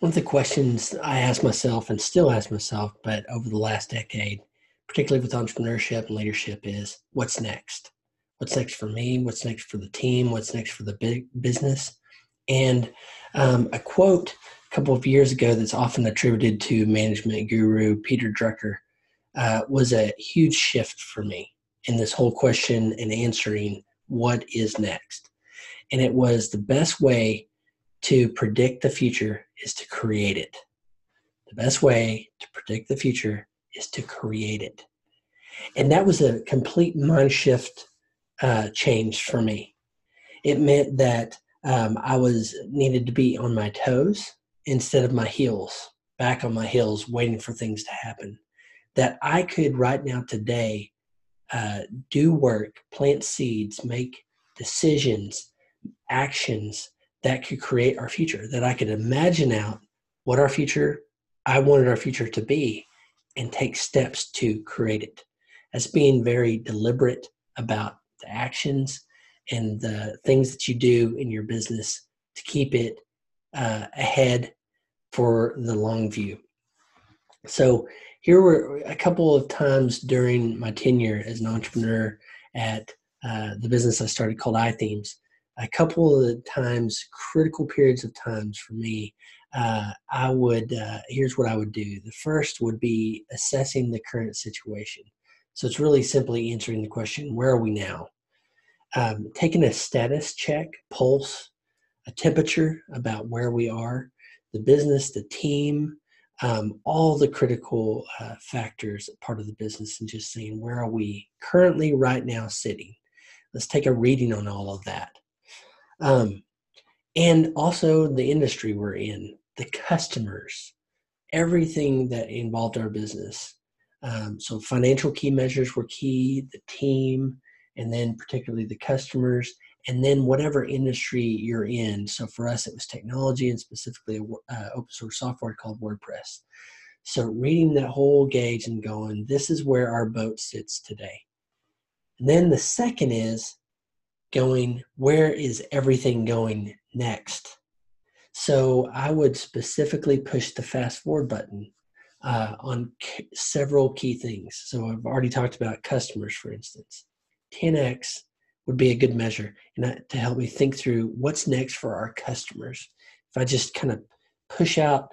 One of the questions I ask myself and still ask myself, but over the last decade, particularly with entrepreneurship and leadership, is what's next? What's next for me? What's next for the team? What's next for the big business? And um, a quote a couple of years ago that's often attributed to management guru Peter Drucker uh, was a huge shift for me in this whole question and answering what is next. And it was the best way to predict the future is to create it. The best way to predict the future is to create it. And that was a complete mind shift uh, change for me. It meant that um, I was needed to be on my toes instead of my heels, back on my heels, waiting for things to happen. That I could right now today uh, do work, plant seeds, make decisions, actions that could create our future, that I could imagine out what our future, I wanted our future to be, and take steps to create it. As being very deliberate about the actions and the things that you do in your business to keep it uh, ahead for the long view. So, here were a couple of times during my tenure as an entrepreneur at uh, the business I started called iThemes a couple of the times, critical periods of times for me, uh, I would, uh, here's what I would do. The first would be assessing the current situation. So it's really simply answering the question, where are we now? Um, taking a status check, pulse, a temperature about where we are, the business, the team, um, all the critical uh, factors part of the business, and just saying, where are we currently right now sitting? Let's take a reading on all of that. Um, and also the industry we're in, the customers, everything that involved our business. Um, so financial key measures were key, the team, and then particularly the customers, and then whatever industry you're in. So for us, it was technology and specifically uh, open source software called WordPress. So reading that whole gauge and going, this is where our boat sits today. And then the second is going, where is everything going next? So I would specifically push the fast forward button uh, on k- several key things. So I've already talked about customers, for instance. 10x would be a good measure and that, to help me think through what's next for our customers. If I just kind of push out,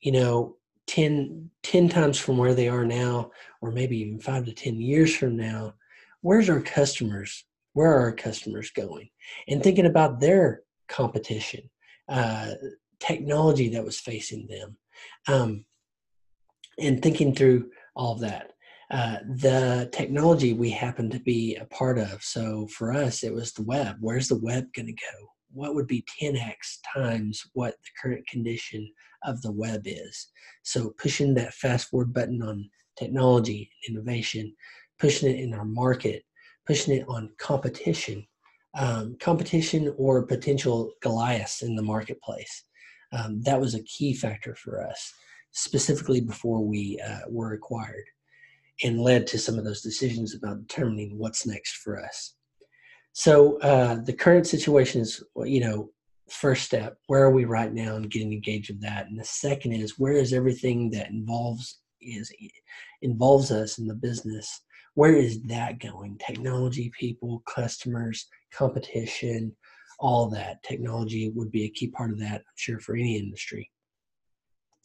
you know, 10, 10 times from where they are now, or maybe even five to 10 years from now, where's our customers where are our customers going? And thinking about their competition uh, technology that was facing them um, and thinking through all of that. Uh, the technology we happen to be a part of. So for us it was the web. Where's the web going to go? What would be 10x times what the current condition of the web is? So pushing that fast forward button on technology innovation pushing it in our market pushing it on competition, um, competition or potential Goliaths in the marketplace. Um, that was a key factor for us, specifically before we uh, were acquired, and led to some of those decisions about determining what's next for us. So uh, the current situation is, you know, first step. Where are we right now, and getting engaged with that. And the second is where is everything that involves is involves us in the business where is that going? Technology, people, customers, competition, all that. Technology would be a key part of that, I'm sure, for any industry.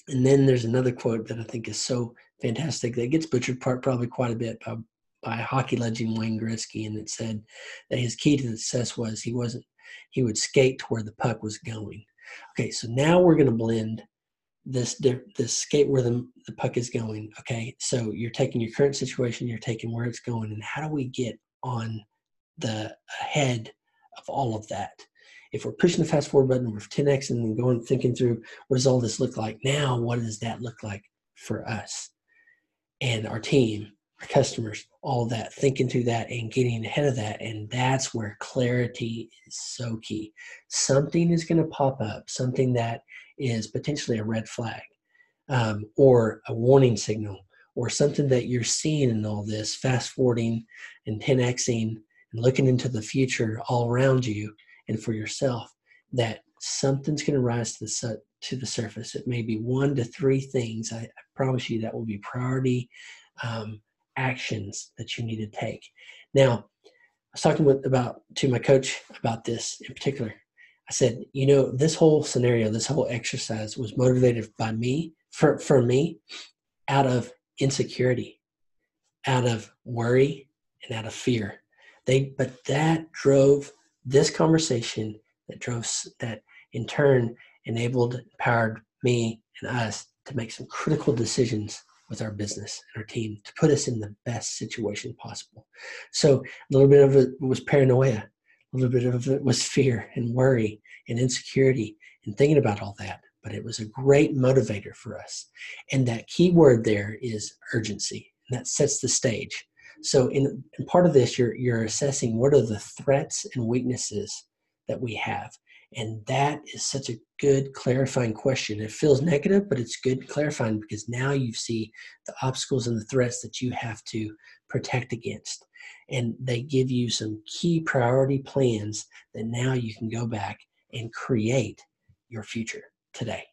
And then there's another quote that I think is so fantastic that gets butchered part probably quite a bit by, by hockey legend Wayne Gretzky, and it said that his key to success was he wasn't he would skate to where the puck was going. Okay, so now we're going to blend this this skate where the, the puck is going okay? So you're taking your current situation you're taking where it's going and how do we get on the head of all of that? If we're pushing the fast forward button we're 10x and going thinking through what does all this look like? Now what does that look like for us? And our team our customers all that thinking through that and getting ahead of that and that's where clarity is so key something is going to pop up something that is potentially a red flag um, or a warning signal or something that you're seeing in all this, fast forwarding and 10xing and looking into the future all around you and for yourself that something's going to rise to the su- to the surface. It may be one to three things. I, I promise you that will be priority um, actions that you need to take. Now, I was talking with about to my coach about this in particular. I said, you know, this whole scenario, this whole exercise was motivated by me for for me out of insecurity, out of worry, and out of fear. They but that drove this conversation that drove that in turn enabled empowered me and us to make some critical decisions with our business and our team to put us in the best situation possible. So a little bit of it was paranoia, a little bit of it was fear and worry and insecurity and thinking about all that. But it was a great motivator for us. And that key word there is urgency. And that sets the stage. So in, in part of this, you're you're assessing what are the threats and weaknesses that we have. And that is such a good clarifying question. It feels negative, but it's good clarifying because now you see the obstacles and the threats that you have to protect against. And they give you some key priority plans that now you can go back and create your future today.